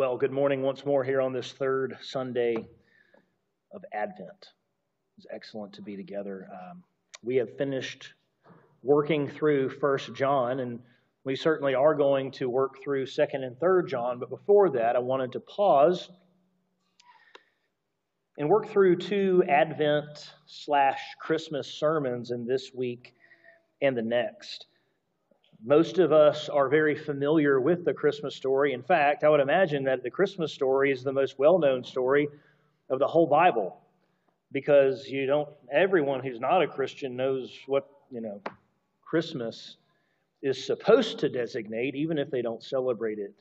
Well, good morning once more here on this third Sunday of Advent. It's excellent to be together. Um, we have finished working through First John, and we certainly are going to work through Second and Third John. But before that, I wanted to pause and work through two Advent slash Christmas sermons in this week and the next. Most of us are very familiar with the Christmas story. In fact, I would imagine that the Christmas story is the most well known story of the whole Bible because you don't, everyone who's not a Christian knows what, you know, Christmas is supposed to designate, even if they don't celebrate it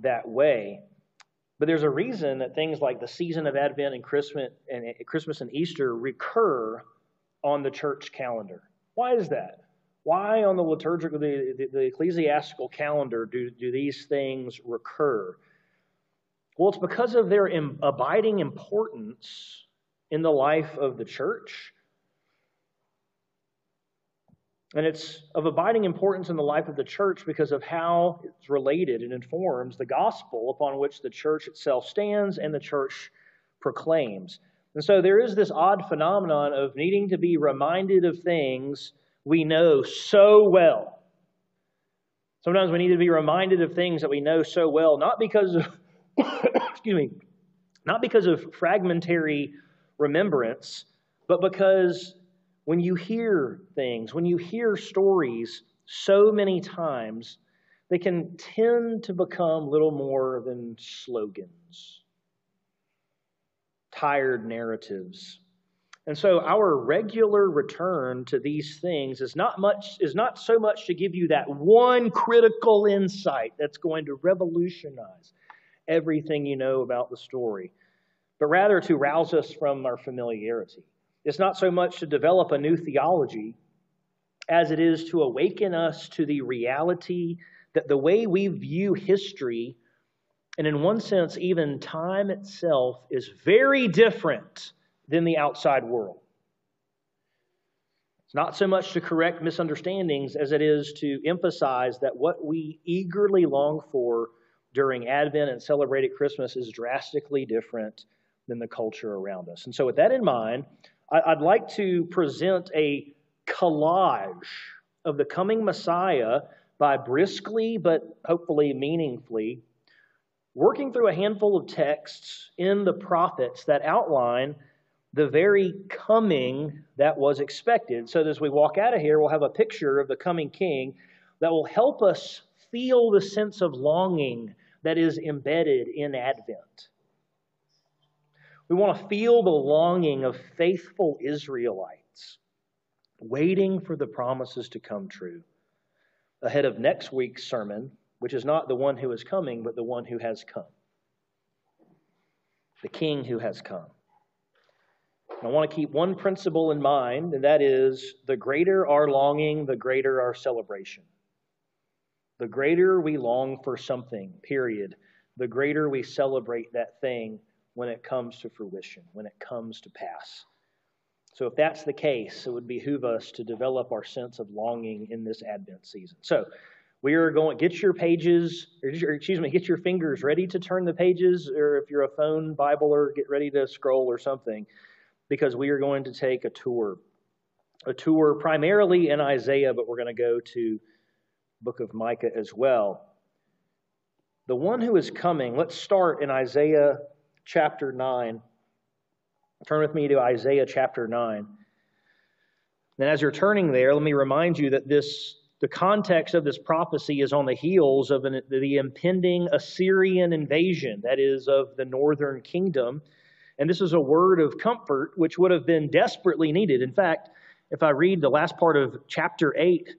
that way. But there's a reason that things like the season of Advent and Christmas and Christmas and Easter recur on the church calendar. Why is that? Why on the liturgical, the, the, the ecclesiastical calendar do, do these things recur? Well, it's because of their Im- abiding importance in the life of the church. And it's of abiding importance in the life of the church because of how it's related and informs the gospel upon which the church itself stands and the church proclaims. And so there is this odd phenomenon of needing to be reminded of things we know so well. Sometimes we need to be reminded of things that we know so well, not because of, excuse me, not because of fragmentary remembrance, but because when you hear things, when you hear stories so many times, they can tend to become little more than slogans, tired narratives and so our regular return to these things is not much is not so much to give you that one critical insight that's going to revolutionize everything you know about the story, but rather to rouse us from our familiarity. It's not so much to develop a new theology as it is to awaken us to the reality that the way we view history, and in one sense, even time itself, is very different than the outside world. It's not so much to correct misunderstandings as it is to emphasize that what we eagerly long for during Advent and celebrated Christmas is drastically different than the culture around us. And so, with that in mind, I'd like to present a collage of the coming Messiah by briskly but hopefully meaningfully working through a handful of texts in the prophets that outline the very coming that was expected. So, as we walk out of here, we'll have a picture of the coming king that will help us feel the sense of longing that is embedded in Advent. We want to feel the longing of faithful Israelites waiting for the promises to come true ahead of next week's sermon, which is not the one who is coming, but the one who has come. The king who has come. I want to keep one principle in mind, and that is the greater our longing, the greater our celebration. The greater we long for something, period, the greater we celebrate that thing when it comes to fruition, when it comes to pass. So, if that's the case, it would behoove us to develop our sense of longing in this Advent season. So, we are going get your pages, or excuse me, get your fingers ready to turn the pages, or if you're a phone Bibler, get ready to scroll or something because we are going to take a tour. A tour primarily in Isaiah, but we're going to go to book of Micah as well. The one who is coming, let's start in Isaiah chapter 9. Turn with me to Isaiah chapter 9. And as you're turning there, let me remind you that this the context of this prophecy is on the heels of an, the impending Assyrian invasion, that is, of the northern kingdom and this is a word of comfort which would have been desperately needed. In fact, if I read the last part of chapter 8,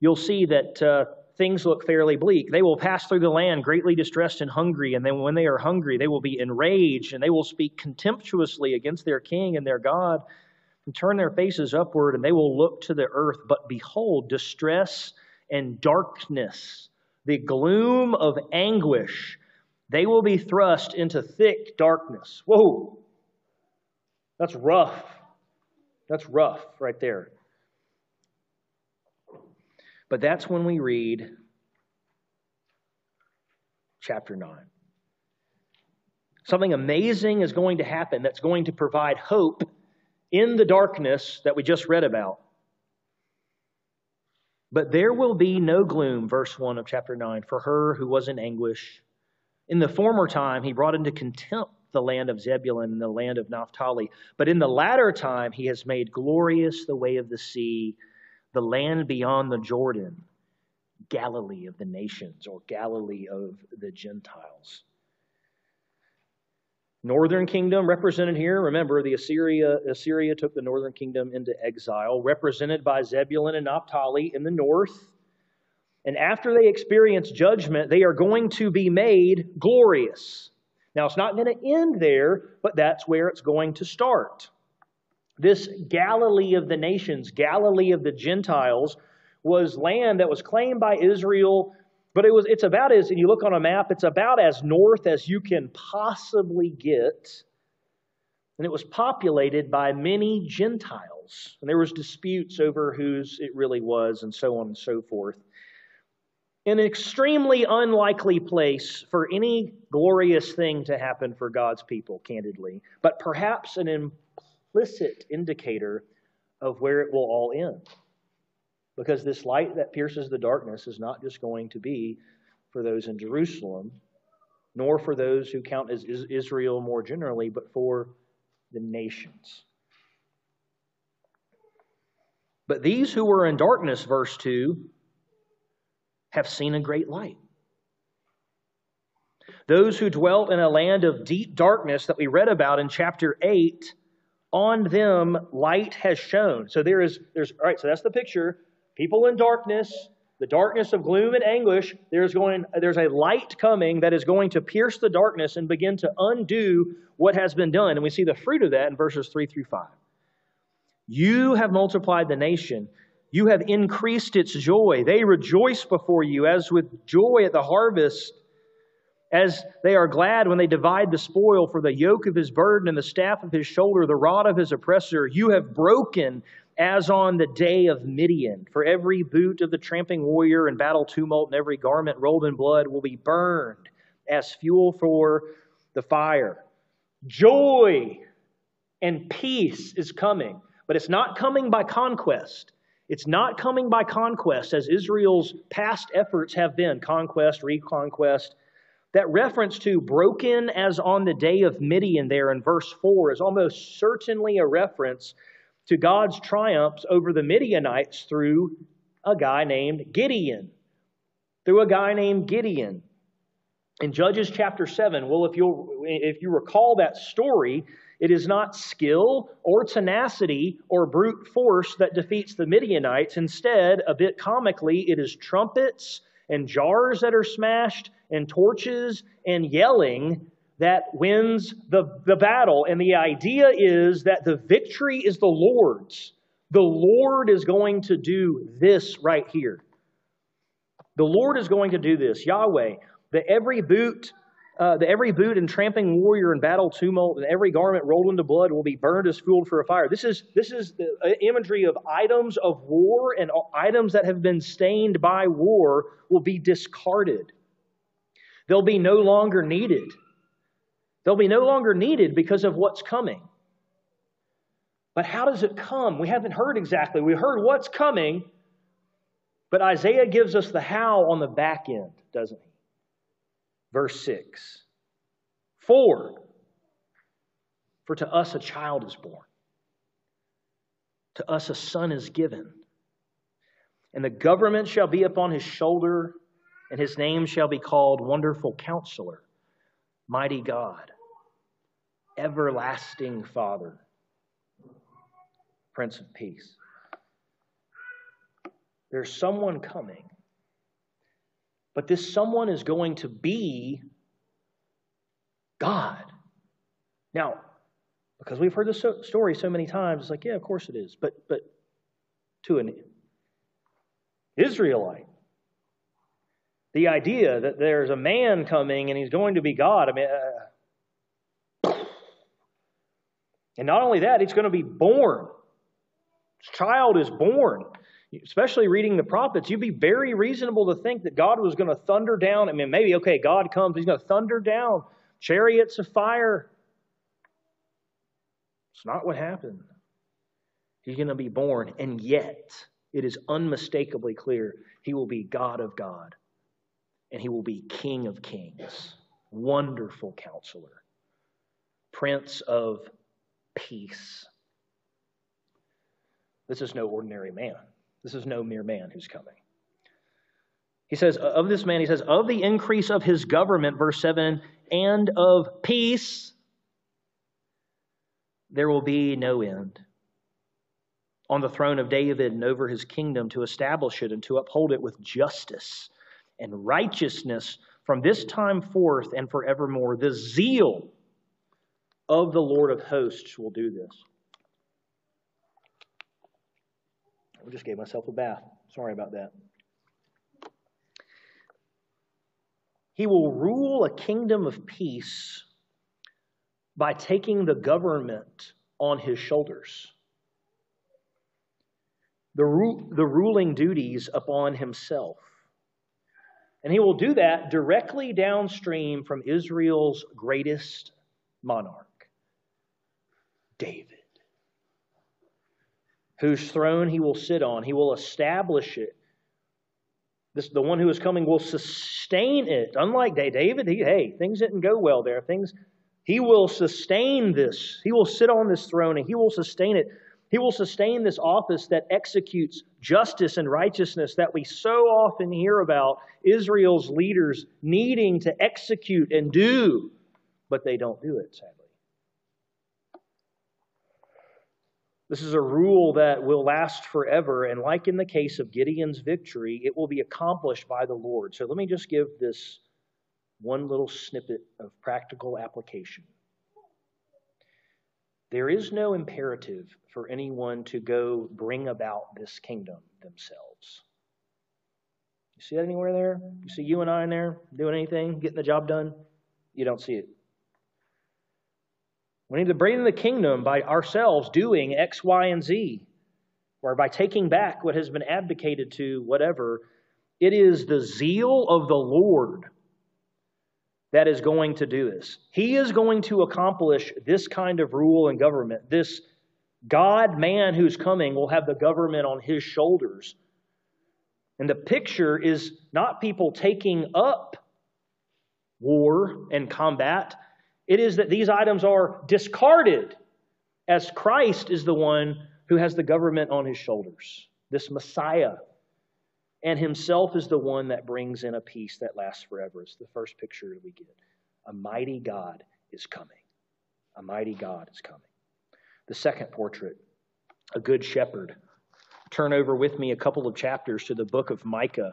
you'll see that uh, things look fairly bleak. They will pass through the land greatly distressed and hungry, and then when they are hungry, they will be enraged, and they will speak contemptuously against their king and their God, and turn their faces upward, and they will look to the earth. But behold, distress and darkness, the gloom of anguish they will be thrust into thick darkness. Whoa! That's rough. That's rough right there. But that's when we read chapter 9. Something amazing is going to happen that's going to provide hope in the darkness that we just read about. But there will be no gloom, verse 1 of chapter 9, for her who was in anguish. In the former time, he brought into contempt the land of Zebulun and the land of Naphtali. But in the latter time, he has made glorious the way of the sea, the land beyond the Jordan, Galilee of the nations, or Galilee of the Gentiles. Northern kingdom represented here. Remember, the Assyria, Assyria took the northern kingdom into exile, represented by Zebulun and Naphtali in the north. And after they experience judgment, they are going to be made glorious. Now, it's not going to end there, but that's where it's going to start. This Galilee of the nations, Galilee of the Gentiles, was land that was claimed by Israel, but it was it's about as and you look on a map, it's about as north as you can possibly get. And it was populated by many Gentiles. And there was disputes over whose it really was and so on and so forth an extremely unlikely place for any glorious thing to happen for God's people, candidly, but perhaps an implicit indicator of where it will all end. Because this light that pierces the darkness is not just going to be for those in Jerusalem, nor for those who count as Israel more generally, but for the nations. But these who were in darkness, verse 2, have seen a great light. Those who dwelt in a land of deep darkness that we read about in chapter 8, on them light has shone. So there is, there's, all right, so that's the picture. People in darkness, the darkness of gloom and anguish, there's, going, there's a light coming that is going to pierce the darkness and begin to undo what has been done. And we see the fruit of that in verses 3 through 5. You have multiplied the nation. You have increased its joy. They rejoice before you as with joy at the harvest, as they are glad when they divide the spoil for the yoke of his burden and the staff of his shoulder, the rod of his oppressor. You have broken as on the day of Midian. For every boot of the tramping warrior and battle tumult and every garment rolled in blood will be burned as fuel for the fire. Joy and peace is coming, but it's not coming by conquest. It's not coming by conquest, as Israel's past efforts have been conquest, reconquest. That reference to broken as on the day of Midian there in verse 4 is almost certainly a reference to God's triumphs over the Midianites through a guy named Gideon. Through a guy named Gideon. In Judges chapter 7, well, if, you if you recall that story, it is not skill or tenacity or brute force that defeats the Midianites. Instead, a bit comically, it is trumpets and jars that are smashed and torches and yelling that wins the, the battle. And the idea is that the victory is the Lord's. The Lord is going to do this right here. The Lord is going to do this. Yahweh, the every boot uh, the every boot and tramping warrior in battle tumult and every garment rolled into blood will be burned as fuel for a fire. This is, this is the uh, imagery of items of war and items that have been stained by war will be discarded. They'll be no longer needed. They'll be no longer needed because of what's coming. But how does it come? We haven't heard exactly. We heard what's coming, but Isaiah gives us the how on the back end, doesn't he? Verse 6 For, for to us a child is born, to us a son is given, and the government shall be upon his shoulder, and his name shall be called Wonderful Counselor, Mighty God, Everlasting Father, Prince of Peace. There's someone coming but this someone is going to be God. Now, because we've heard this story so many times, it's like, yeah, of course it is. But, but to an Israelite, the idea that there's a man coming and he's going to be God, I mean, uh, and not only that, he's going to be born. His child is born. Especially reading the prophets, you'd be very reasonable to think that God was going to thunder down. I mean, maybe, okay, God comes, he's going to thunder down chariots of fire. It's not what happened. He's going to be born, and yet it is unmistakably clear he will be God of God, and he will be King of kings, wonderful counselor, Prince of peace. This is no ordinary man. This is no mere man who's coming. He says, of this man, he says, of the increase of his government, verse 7, and of peace, there will be no end. On the throne of David and over his kingdom to establish it and to uphold it with justice and righteousness from this time forth and forevermore. The zeal of the Lord of hosts will do this. I just gave myself a bath. Sorry about that. He will rule a kingdom of peace by taking the government on his shoulders, the, ru- the ruling duties upon himself. And he will do that directly downstream from Israel's greatest monarch, David whose throne he will sit on. He will establish it. This, the one who is coming will sustain it. Unlike David, he, hey, things didn't go well there. Things, he will sustain this. He will sit on this throne and he will sustain it. He will sustain this office that executes justice and righteousness that we so often hear about Israel's leaders needing to execute and do, but they don't do it, sadly. This is a rule that will last forever, and like in the case of Gideon's victory, it will be accomplished by the Lord. So let me just give this one little snippet of practical application. There is no imperative for anyone to go bring about this kingdom themselves. You see that anywhere there? You see you and I in there doing anything, getting the job done? You don't see it. We need to bring in the kingdom by ourselves doing X, Y, and Z, or by taking back what has been abdicated to, whatever. It is the zeal of the Lord that is going to do this. He is going to accomplish this kind of rule and government. This God man who's coming will have the government on his shoulders. And the picture is not people taking up war and combat, it is that these items are discarded as Christ is the one who has the government on his shoulders, this Messiah. And himself is the one that brings in a peace that lasts forever. It's the first picture we get. A mighty God is coming. A mighty God is coming. The second portrait, a good shepherd. Turn over with me a couple of chapters to the book of Micah.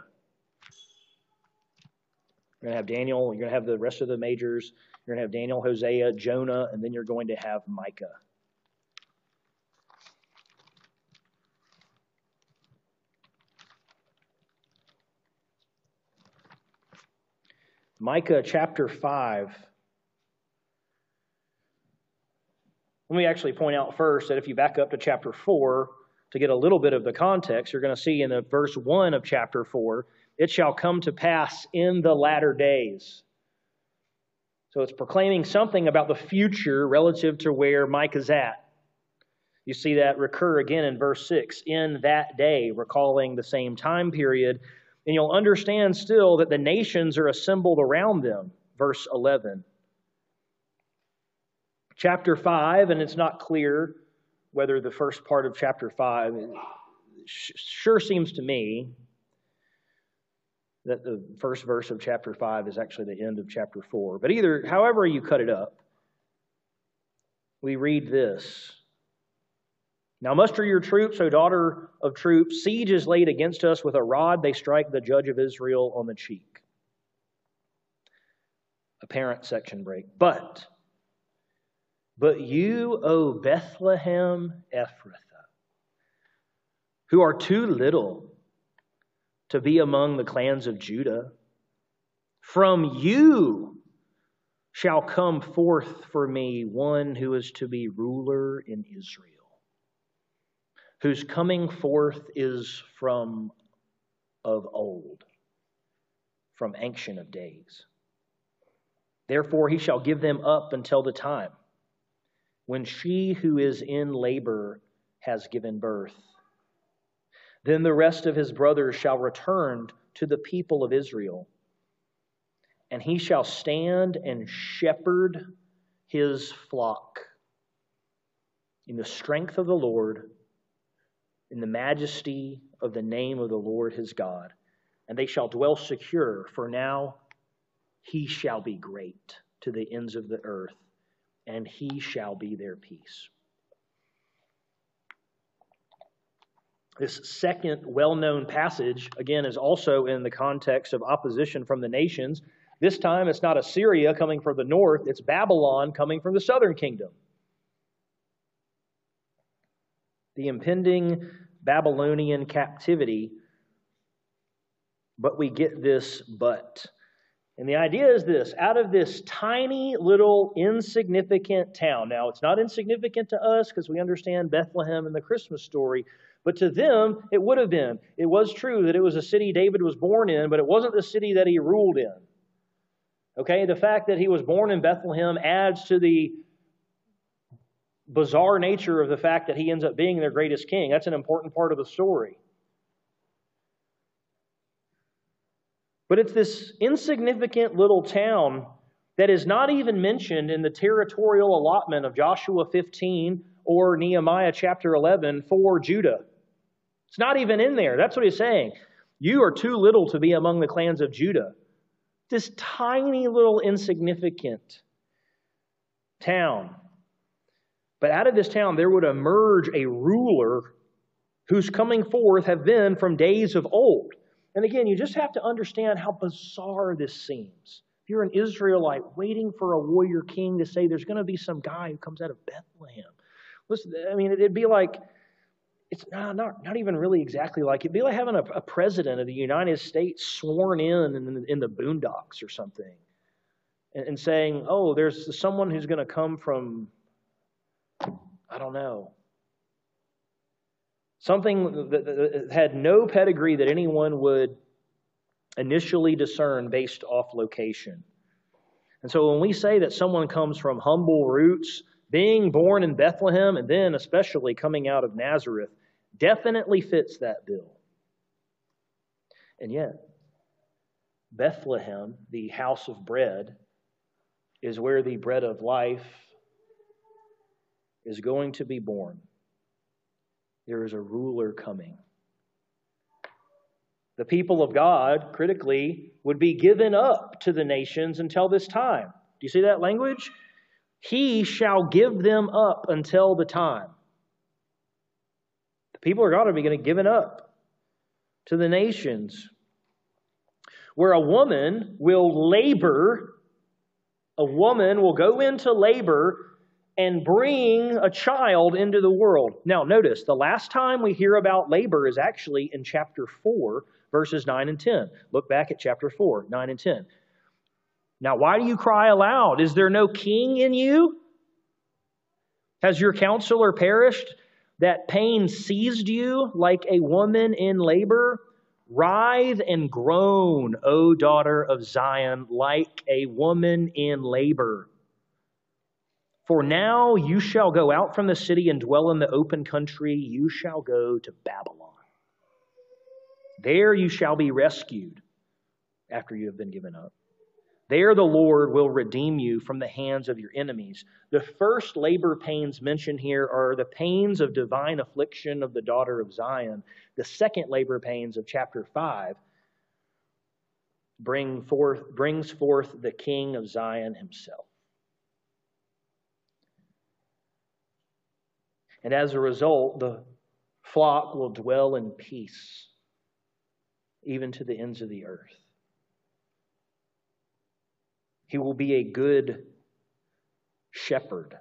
You're going to have Daniel, you're going to have the rest of the majors. You're going to have Daniel, Hosea, Jonah, and then you're going to have Micah. Micah chapter 5. Let me actually point out first that if you back up to chapter 4 to get a little bit of the context, you're going to see in the verse 1 of chapter 4, it shall come to pass in the latter days. So it's proclaiming something about the future relative to where Micah's at. You see that recur again in verse 6 in that day, recalling the same time period. And you'll understand still that the nations are assembled around them. Verse 11. Chapter 5, and it's not clear whether the first part of chapter 5 sure seems to me that the first verse of chapter 5 is actually the end of chapter 4. But either, however you cut it up, we read this. Now muster your troops, O daughter of troops. Siege is laid against us. With a rod they strike the judge of Israel on the cheek. Apparent section break. But, but you, O Bethlehem Ephrathah, who are too little to be among the clans of Judah. From you shall come forth for me one who is to be ruler in Israel, whose coming forth is from of old, from ancient of days. Therefore, he shall give them up until the time when she who is in labor has given birth. Then the rest of his brothers shall return to the people of Israel, and he shall stand and shepherd his flock in the strength of the Lord, in the majesty of the name of the Lord his God. And they shall dwell secure, for now he shall be great to the ends of the earth, and he shall be their peace. This second well known passage, again, is also in the context of opposition from the nations. This time it's not Assyria coming from the north, it's Babylon coming from the southern kingdom. The impending Babylonian captivity. But we get this but. And the idea is this out of this tiny little insignificant town, now it's not insignificant to us because we understand Bethlehem and the Christmas story, but to them, it would have been. It was true that it was a city David was born in, but it wasn't the city that he ruled in. Okay, the fact that he was born in Bethlehem adds to the bizarre nature of the fact that he ends up being their greatest king. That's an important part of the story. But it's this insignificant little town that is not even mentioned in the territorial allotment of Joshua 15 or Nehemiah chapter 11 for Judah. It's not even in there. That's what he's saying. You are too little to be among the clans of Judah. This tiny little insignificant town. But out of this town there would emerge a ruler whose coming forth have been from days of old. And again, you just have to understand how bizarre this seems. If you're an Israelite waiting for a warrior king to say there's going to be some guy who comes out of Bethlehem. Listen, I mean, it'd be like it's not, not, not even really exactly like it'd be like having a, a president of the United States sworn in in, in the boondocks or something and, and saying, oh, there's someone who's going to come from, I don't know, something that had no pedigree that anyone would initially discern based off location. And so when we say that someone comes from humble roots, being born in Bethlehem and then especially coming out of Nazareth, definitely fits that bill. And yet, Bethlehem, the house of bread, is where the bread of life is going to be born. There is a ruler coming. The people of God, critically, would be given up to the nations until this time. Do you see that language? He shall give them up until the time. People are going to be going to give it up to the nations. Where a woman will labor, a woman will go into labor and bring a child into the world. Now, notice the last time we hear about labor is actually in chapter 4, verses 9 and 10. Look back at chapter 4, 9 and 10. Now, why do you cry aloud? Is there no king in you? Has your counselor perished? That pain seized you like a woman in labor? Writhe and groan, O daughter of Zion, like a woman in labor. For now you shall go out from the city and dwell in the open country. You shall go to Babylon. There you shall be rescued after you have been given up. There the Lord will redeem you from the hands of your enemies. The first labor pains mentioned here are the pains of divine affliction of the daughter of Zion. The second labor pains of chapter 5 bring forth, brings forth the king of Zion himself. And as a result, the flock will dwell in peace, even to the ends of the earth. He will be a good shepherd.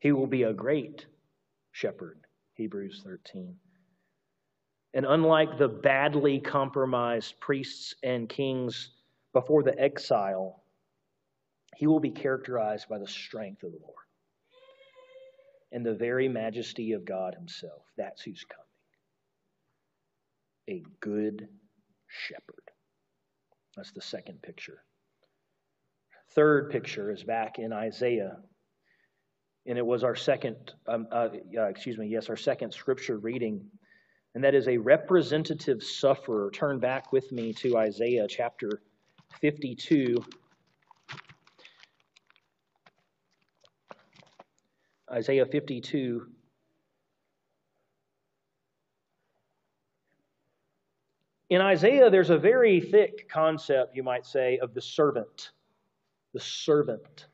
He will be a great shepherd, Hebrews 13. And unlike the badly compromised priests and kings before the exile, he will be characterized by the strength of the Lord. and the very majesty of God Himself. That's who's coming. A good shepherd. That's the second picture. Third picture is back in Isaiah. And it was our second, um, uh, excuse me, yes, our second scripture reading. And that is a representative sufferer. Turn back with me to Isaiah chapter 52. Isaiah 52. In Isaiah, there's a very thick concept, you might say, of the servant. The servant.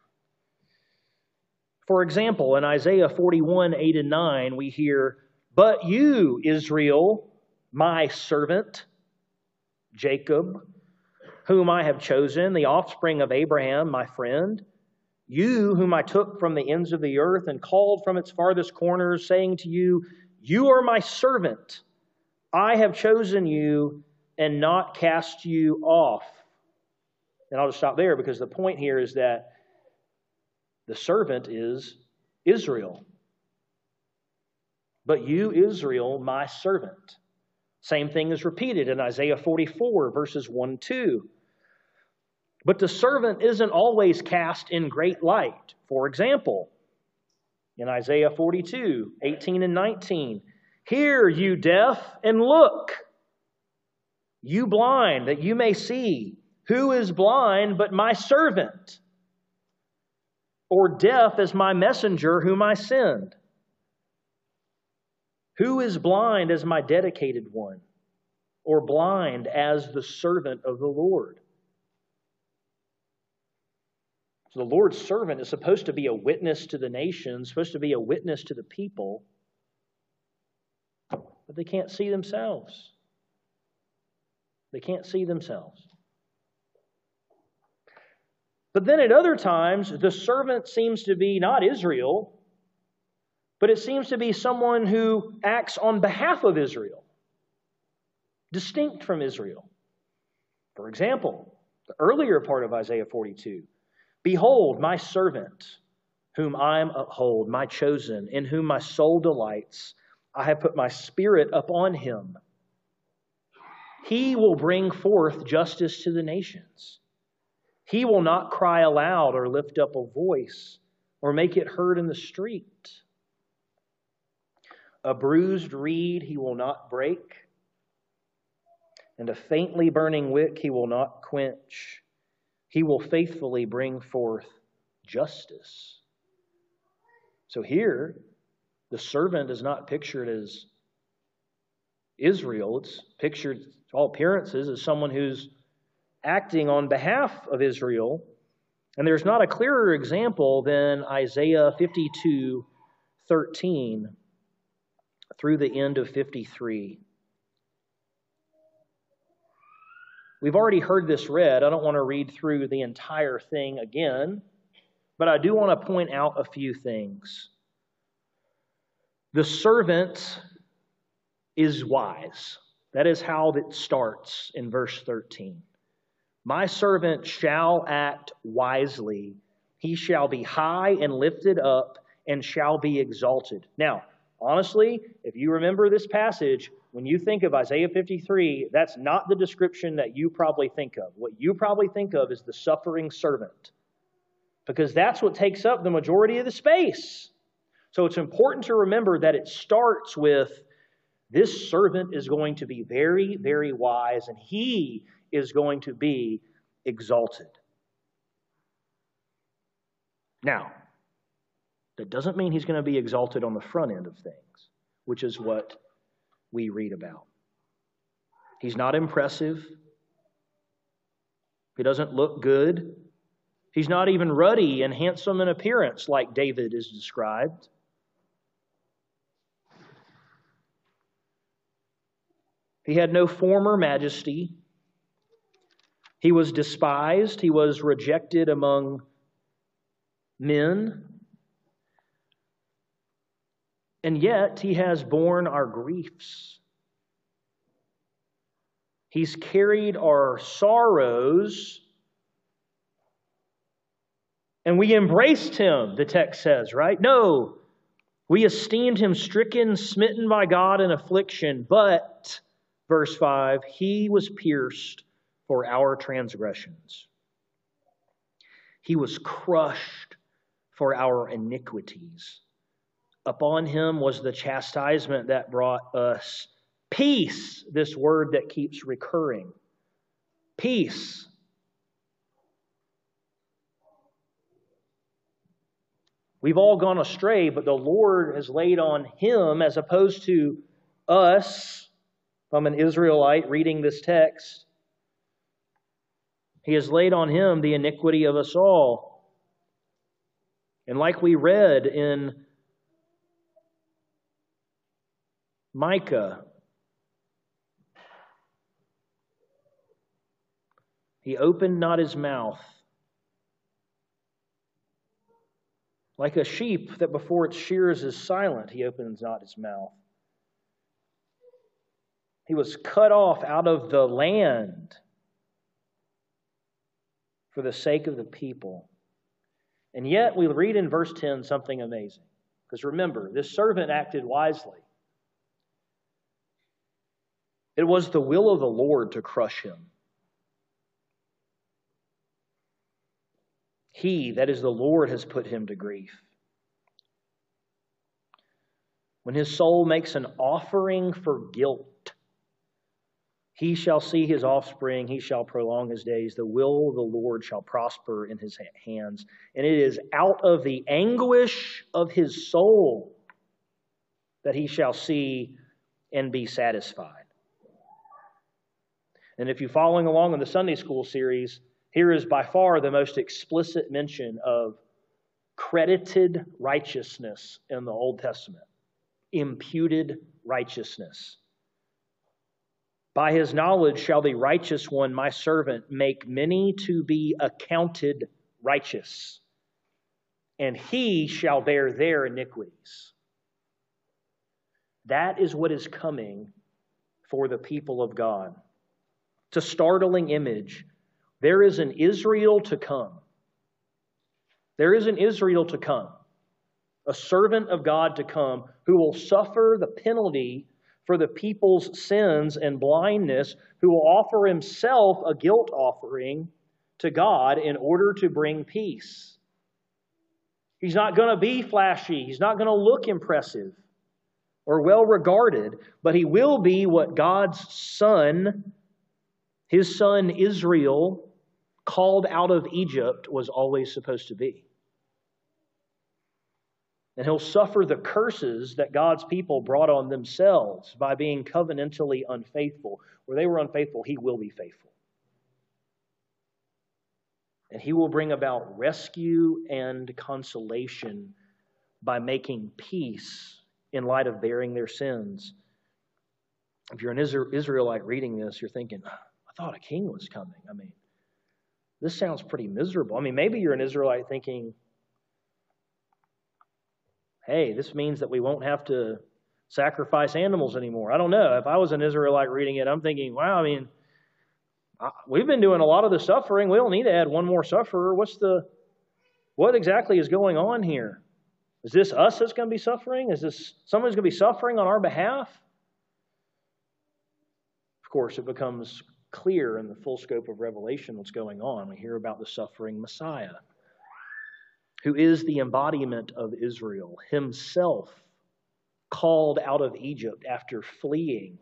For example, in Isaiah 41, 8 and 9, we hear, But you, Israel, my servant, Jacob, whom I have chosen, the offspring of Abraham, my friend, you, whom I took from the ends of the earth and called from its farthest corners, saying to you, You are my servant. I have chosen you and not cast you off. And I'll just stop there because the point here is that the servant is Israel. But you, Israel, my servant. Same thing is repeated in Isaiah 44, verses 1 2. But the servant isn't always cast in great light. For example, in Isaiah 42, 18 and 19, Hear, you deaf, and look, you blind, that you may see. Who is blind but my servant? Or deaf as my messenger whom I send? Who is blind as my dedicated one? Or blind as the servant of the Lord? So the Lord's servant is supposed to be a witness to the nations, supposed to be a witness to the people, but they can't see themselves. They can't see themselves. But then at other times, the servant seems to be not Israel, but it seems to be someone who acts on behalf of Israel, distinct from Israel. For example, the earlier part of Isaiah 42 Behold, my servant, whom I uphold, my chosen, in whom my soul delights. I have put my spirit upon him. He will bring forth justice to the nations. He will not cry aloud or lift up a voice or make it heard in the street. A bruised reed he will not break, and a faintly burning wick he will not quench. He will faithfully bring forth justice. So here, the servant is not pictured as Israel. It's pictured, to all appearances, as someone who's acting on behalf of Israel. And there's not a clearer example than Isaiah 52 13 through the end of 53. We've already heard this read. I don't want to read through the entire thing again, but I do want to point out a few things. The servant is wise. That is how it starts in verse 13. My servant shall act wisely. He shall be high and lifted up and shall be exalted. Now, honestly, if you remember this passage, when you think of Isaiah 53, that's not the description that you probably think of. What you probably think of is the suffering servant, because that's what takes up the majority of the space. So it's important to remember that it starts with this servant is going to be very, very wise, and he is going to be exalted. Now, that doesn't mean he's going to be exalted on the front end of things, which is what we read about. He's not impressive. He doesn't look good. He's not even ruddy and handsome in appearance like David is described. He had no former majesty. He was despised. He was rejected among men. And yet, he has borne our griefs. He's carried our sorrows. And we embraced him, the text says, right? No, We esteemed him stricken, smitten by God in affliction, but, verse 5, he was pierced for our transgressions. He was crushed for our iniquities. Upon him was the chastisement that brought us peace, this word that keeps recurring. Peace. We've all gone astray, but the Lord has laid on him, as opposed to us, if I'm an Israelite reading this text, he has laid on him the iniquity of us all. And like we read in Micah, he opened not his mouth. Like a sheep that before its shears is silent, he opens not his mouth. He was cut off out of the land for the sake of the people. And yet, we read in verse 10 something amazing. Because remember, this servant acted wisely. It was the will of the Lord to crush him. He, that is the Lord, has put him to grief. When his soul makes an offering for guilt, he shall see his offspring, he shall prolong his days. The will of the Lord shall prosper in his hands. And it is out of the anguish of his soul that he shall see and be satisfied. And if you're following along in the Sunday school series, here is by far the most explicit mention of credited righteousness in the Old Testament. Imputed righteousness. By his knowledge shall the righteous one, my servant, make many to be accounted righteous, and he shall bear their iniquities. That is what is coming for the people of God. It's a startling image there is an Israel to come. There is an Israel to come, a servant of God to come who will suffer the penalty for the people's sins and blindness, who will offer himself a guilt offering to God in order to bring peace. He's not going to be flashy, he's not going to look impressive or well regarded, but he will be what God's son, his son Israel, called out of Egypt was always supposed to be. And he'll suffer the curses that God's people brought on themselves by being covenantally unfaithful. Where they were unfaithful, he will be faithful. And he will bring about rescue and consolation by making peace in light of bearing their sins. If you're an Israelite reading this, you're thinking, ah, I thought a king was coming. I mean, this sounds pretty miserable. I mean, maybe you're an Israelite thinking, hey, this means that we won't have to sacrifice animals anymore. I don't know. If I was an Israelite reading it, I'm thinking, wow, I mean, we've been doing a lot of the suffering. We don't need to add one more sufferer. What's the, what exactly is going on here? Is this us that's going to be suffering? Is this somebody's going to be suffering on our behalf? Of course, it becomes clear in the full scope of Revelation what's going on. We hear about the suffering Messiah, who is the embodiment of Israel, himself called out of Egypt after fleeing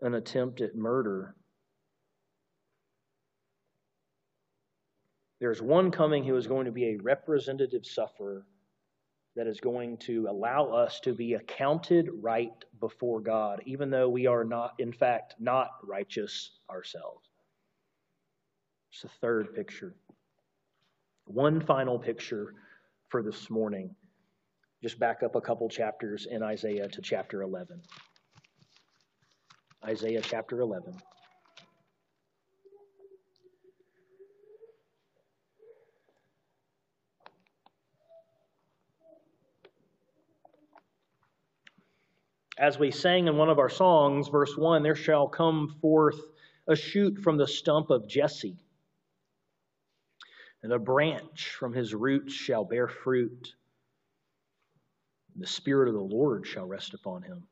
an attempt at murder. There's one coming who is going to be a representative sufferer that is going to allow us to be accounted right before God, even though we are not, in fact, not righteous ourselves. It's the third picture. One final picture for this morning. Just back up a couple chapters in Isaiah to chapter 11. Isaiah chapter 11. As we sang in one of our songs, verse 1 there shall come forth a shoot from the stump of Jesse, and a branch from his roots shall bear fruit. The Spirit of the Lord shall rest upon him.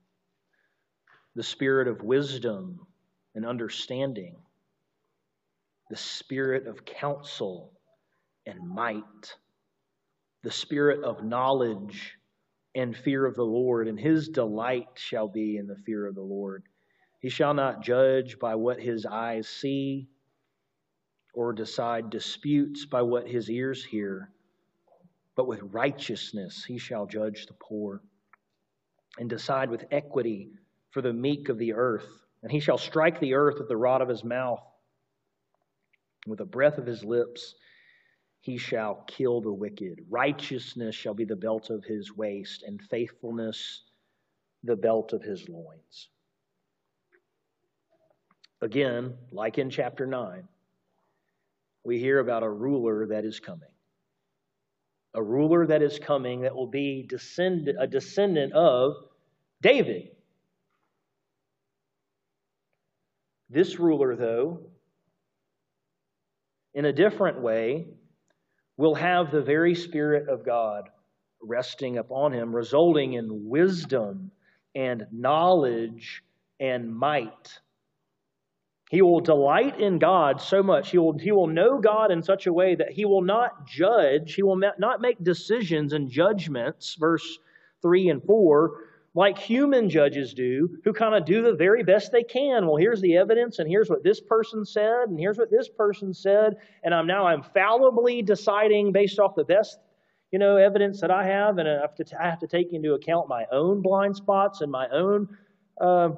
The Spirit of wisdom and understanding. The Spirit of counsel and might. The Spirit of knowledge and fear of the Lord. And his delight shall be in the fear of the Lord. He shall not judge by what his eyes see or decide disputes by what his ears hear but with righteousness he shall judge the poor, and decide with equity for the meek of the earth. And he shall strike the earth with the rod of his mouth, with the breath of his lips he shall kill the wicked. Righteousness shall be the belt of his waist, and faithfulness the belt of his loins. Again, like in chapter 9, we hear about a ruler that is coming a ruler that is coming that will be descend, a descendant of David. This ruler, though, in a different way, will have the very Spirit of God resting upon him, resulting in wisdom and knowledge and might he will delight in God so much. He will, he will know God in such a way that he will not judge, he will not make decisions and judgments, verse 3 and 4, like human judges do, who kind of do the very best they can. Well, here's the evidence, and here's what this person said, and here's what this person said, and I'm now I'm fallibly deciding based off the best you know, evidence that I have, and I have to, I have to take into account my own blind spots and my own uh,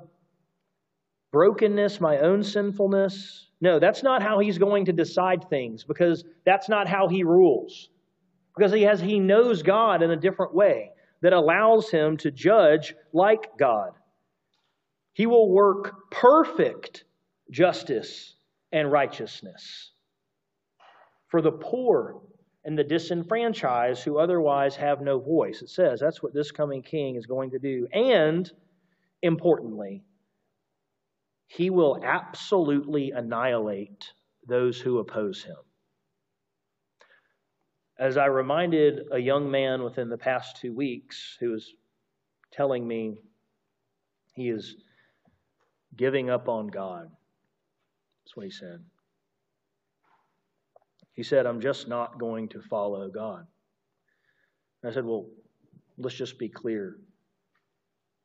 brokenness, my own sinfulness. No, that's not how he's going to decide things because that's not how he rules. Because he has he knows God in a different way that allows him to judge like God. He will work perfect justice and righteousness for the poor and the disenfranchised who otherwise have no voice. It says that's what this coming king is going to do. And importantly, he will absolutely annihilate those who oppose him. As I reminded a young man within the past two weeks who was telling me he is giving up on God, that's what he said. He said, I'm just not going to follow God. And I said, Well, let's just be clear.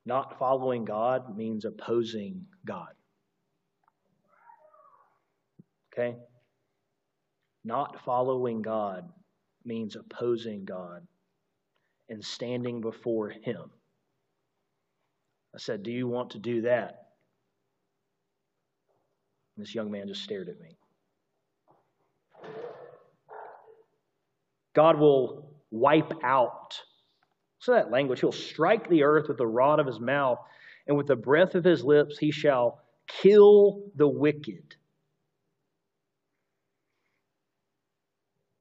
Not following God means opposing God. Okay? Not following God means opposing God and standing before Him. I said, Do you want to do that? And this young man just stared at me. God will wipe out. So that language, he'll strike the earth with the rod of his mouth, and with the breath of his lips he shall kill the wicked.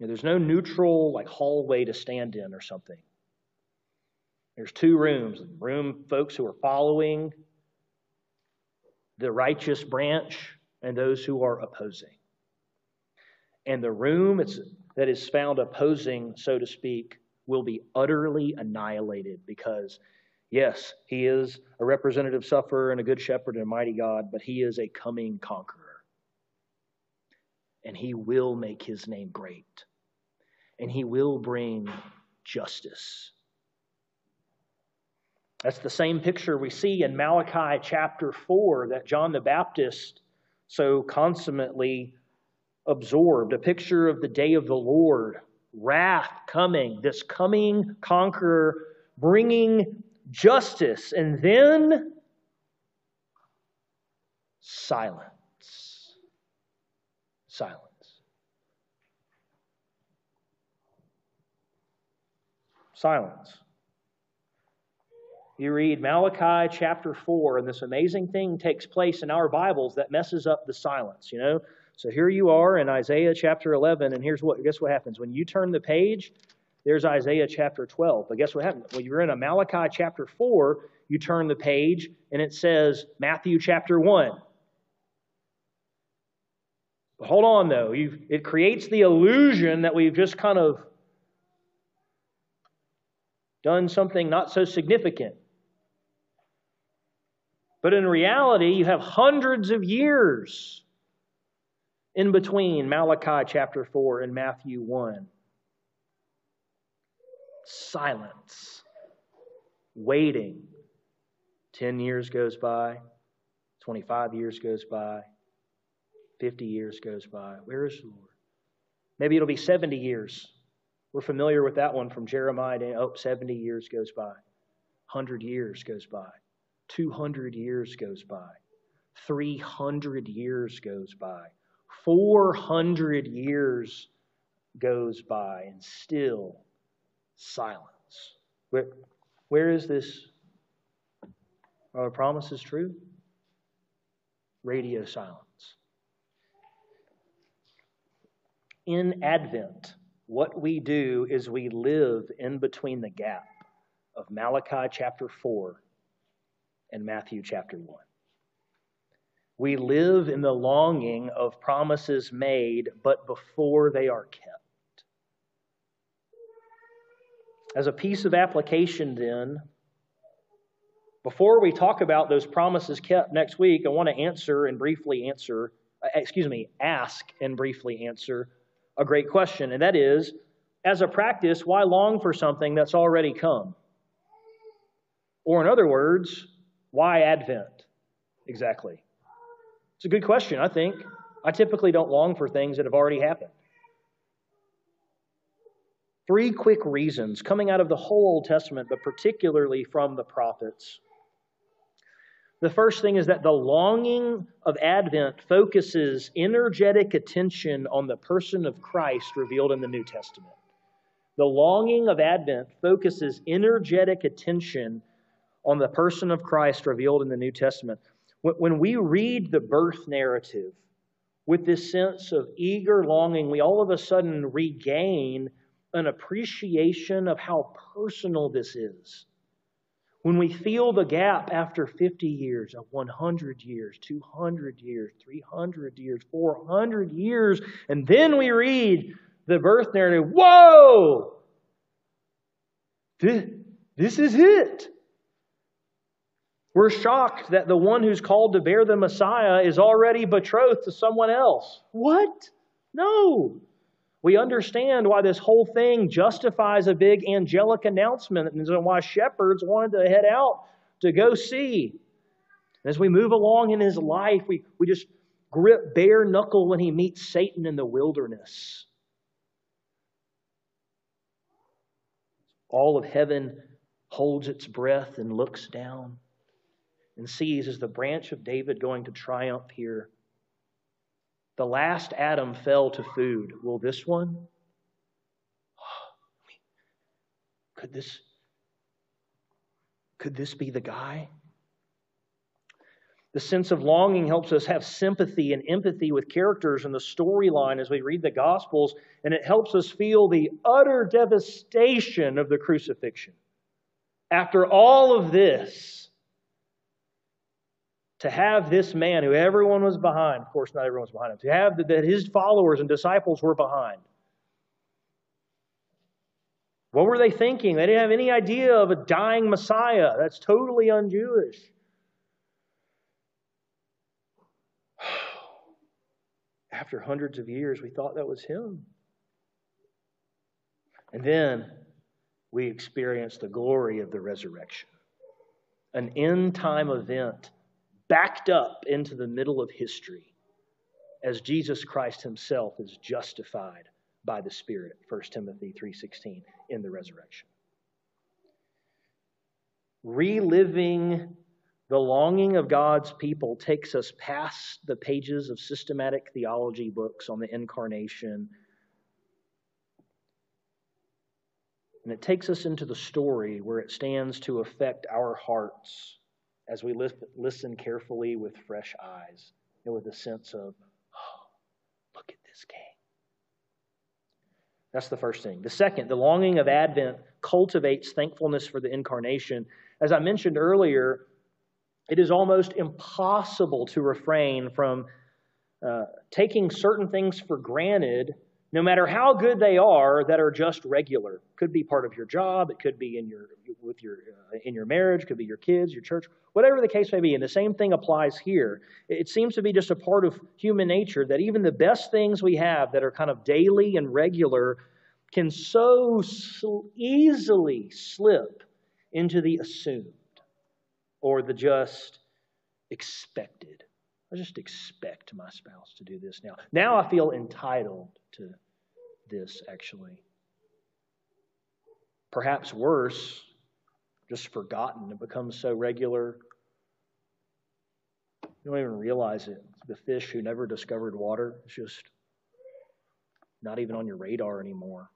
Know, there's no neutral like hallway to stand in or something. There's two rooms. Room folks who are following the righteous branch and those who are opposing. And the room that is found opposing, so to speak, will be utterly annihilated because, yes, he is a representative sufferer and a good shepherd and a mighty God, but he is a coming conqueror. And he will make his name great and he will bring justice. That's the same picture we see in Malachi chapter 4 that John the Baptist so consummately absorbed. A picture of the day of the Lord, wrath coming, this coming conqueror bringing justice, and then silence. Silence. Silence. You read Malachi chapter 4, and this amazing thing takes place in our Bibles that messes up the silence, you know? So here you are in Isaiah chapter 11, and here's what, guess what happens? When you turn the page, there's Isaiah chapter 12. But guess what happens? When you're in a Malachi chapter 4, you turn the page, and it says Matthew chapter 1. Hold on, though. You've, it creates the illusion that we've just kind of done something not so significant. But in reality, you have hundreds of years in between Malachi chapter 4 and Matthew 1. Silence, waiting. 10 years goes by, 25 years goes by, 50 years goes by. Where is the Lord? Maybe it'll be 70 years. We're familiar with that one from Jeremiah. Oh, 70 years goes by. 100 years goes by. 200 years goes by. 300 years goes by. 400 years goes by, and still silence. Where, where is this? Are the promises true? Radio silence. In Advent, what we do is we live in between the gap of Malachi chapter 4 and Matthew chapter 1. We live in the longing of promises made, but before they are kept. As a piece of application, then, before we talk about those promises kept next week, I want to answer and briefly answer, uh, excuse me, ask and briefly answer a great question, and that is as a practice, why long for something that's already come? Or, in other words, why Advent exactly? It's a good question, I think. I typically don't long for things that have already happened. Three quick reasons coming out of the whole Old Testament, but particularly from the prophets. The first thing is that the longing of Advent focuses energetic attention on the person of Christ revealed in the New Testament. The longing of Advent focuses energetic attention on the person of Christ revealed in the New Testament. When we read the birth narrative with this sense of eager longing, we all of a sudden regain an appreciation of how personal this is. When we feel the gap after 50 years, of 100 years, 200 years, 300 years, 400 years, and then we read the birth narrative, whoa! This, this is it. We're shocked that the one who's called to bear the Messiah is already betrothed to someone else. What? No. We understand why this whole thing justifies a big angelic announcement and why shepherds wanted to head out to go see. As we move along in his life, we, we just grip bare knuckle when he meets Satan in the wilderness. All of heaven holds its breath and looks down and sees is the branch of David going to triumph here? The last Adam fell to food. Will this one? Could this could this be the guy? The sense of longing helps us have sympathy and empathy with characters in the storyline as we read the Gospels, and it helps us feel the utter devastation of the crucifixion. After all of this, to have this man who everyone was behind, of course, not everyone was behind him, to have that his followers and disciples were behind. What were they thinking? They didn't have any idea of a dying Messiah. That's totally un Jewish. After hundreds of years, we thought that was him. And then we experienced the glory of the resurrection, an end time event backed up into the middle of history as Jesus Christ himself is justified by the Spirit, 1 Timothy 3:16 in the resurrection. Reliving the longing of God's people takes us past the pages of systematic theology books on the incarnation. And it takes us into the story where it stands to affect our hearts as we listen carefully with fresh eyes and with a sense of, oh, look at this king. That's the first thing. The second, the longing of Advent cultivates thankfulness for the incarnation. As I mentioned earlier, it is almost impossible to refrain from uh, taking certain things for granted no matter how good they are, that are just regular. Could be part of your job, it could be in your with your uh, in your marriage, could be your kids, your church, whatever the case may be. And the same thing applies here. It seems to be just a part of human nature that even the best things we have that are kind of daily and regular can so easily slip into the assumed or the just expected. I just expect my spouse to do this now. Now I feel entitled to this, actually. Perhaps worse, just forgotten. It becomes so regular. You don't even realize it. The fish who never discovered water is just not even on your radar anymore.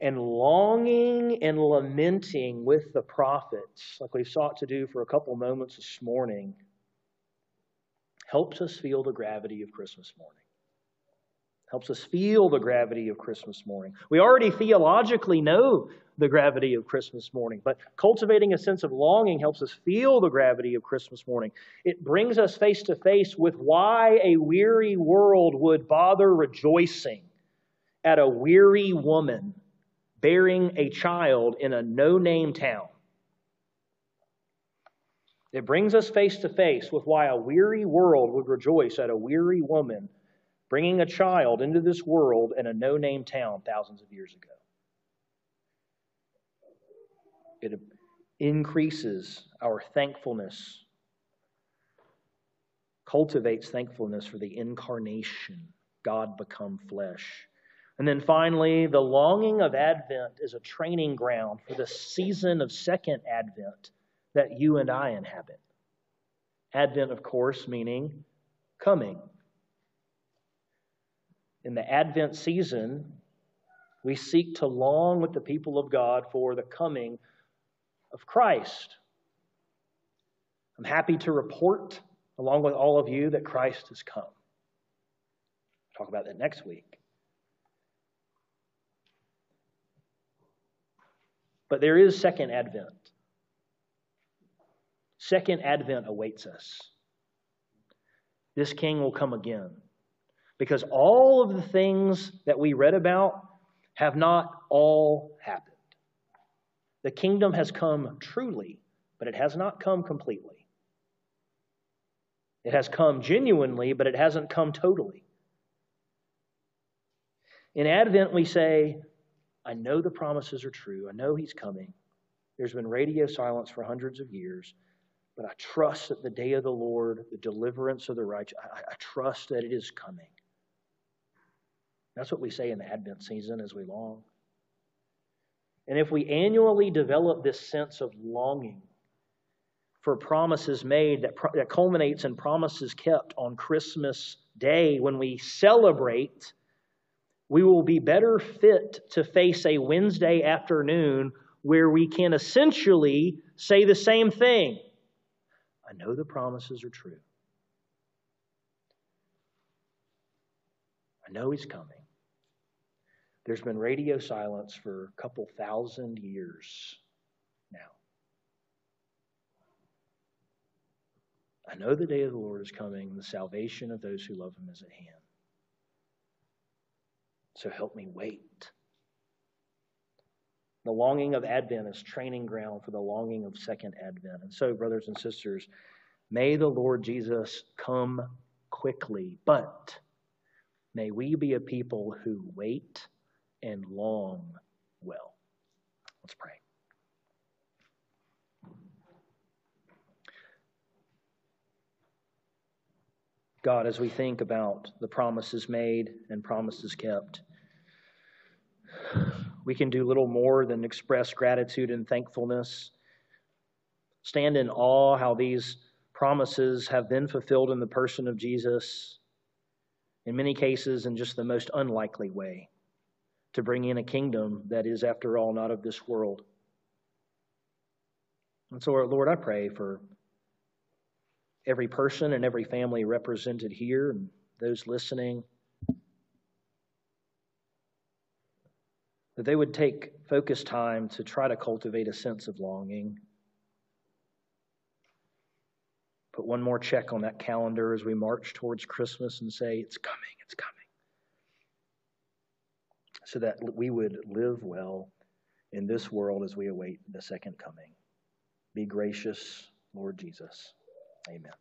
And longing and lamenting with the prophets, like we've sought to do for a couple moments this morning, helps us feel the gravity of Christmas morning. Helps us feel the gravity of Christmas morning. We already theologically know the gravity of Christmas morning, but cultivating a sense of longing helps us feel the gravity of Christmas morning. It brings us face to face with why a weary world would bother rejoicing at a weary woman bearing a child in a no name town. It brings us face to face with why a weary world would rejoice at a weary woman bringing a child into this world in a no name town thousands of years ago. It increases our thankfulness, cultivates thankfulness for the incarnation, God become flesh. And then finally, the longing of Advent is a training ground for the season of second Advent that you and I inhabit. Advent, of course, meaning coming. In the Advent season, we seek to long with the people of God for the coming of Christ. I'm happy to report, along with all of you, that Christ has come. I'll talk about that next week. But there is second advent. Second advent awaits us. This king will come again. Because all of the things that we read about have not all happened. The kingdom has come truly, but it has not come completely. It has come genuinely, but it hasn't come totally. In Advent, we say, I know the promises are true. I know He's coming. There's been radio silence for hundreds of years, but I trust that the day of the Lord, the deliverance of the righteous, I, I trust that it is coming. That's what we say in the Advent season as we long. And if we annually develop this sense of longing for promises made that, that culminates in promises kept on Christmas Day when we celebrate we will be better fit to face a Wednesday afternoon where we can essentially say the same thing. I know the promises are true. I know he's coming. There's been radio silence for a couple thousand years now. I know the day of the Lord is coming, the salvation of those who love him is at hand. So help me wait. The longing of Advent is training ground for the longing of Second Advent. And so, brothers and sisters, may the Lord Jesus come quickly, but may we be a people who wait and long well. Let's pray. God, as we think about the promises made and promises kept, we can do little more than express gratitude and thankfulness. Stand in awe how these promises have been fulfilled in the person of Jesus, in many cases, in just the most unlikely way, to bring in a kingdom that is, after all, not of this world. And so, Lord, I pray for every person and every family represented here and those listening. That they would take focused time to try to cultivate a sense of longing. put one more check on that calendar as we march towards Christmas and say, It's coming, it's coming. So that we would live well in this world as we await the second coming. Be gracious, Lord Jesus. Amen.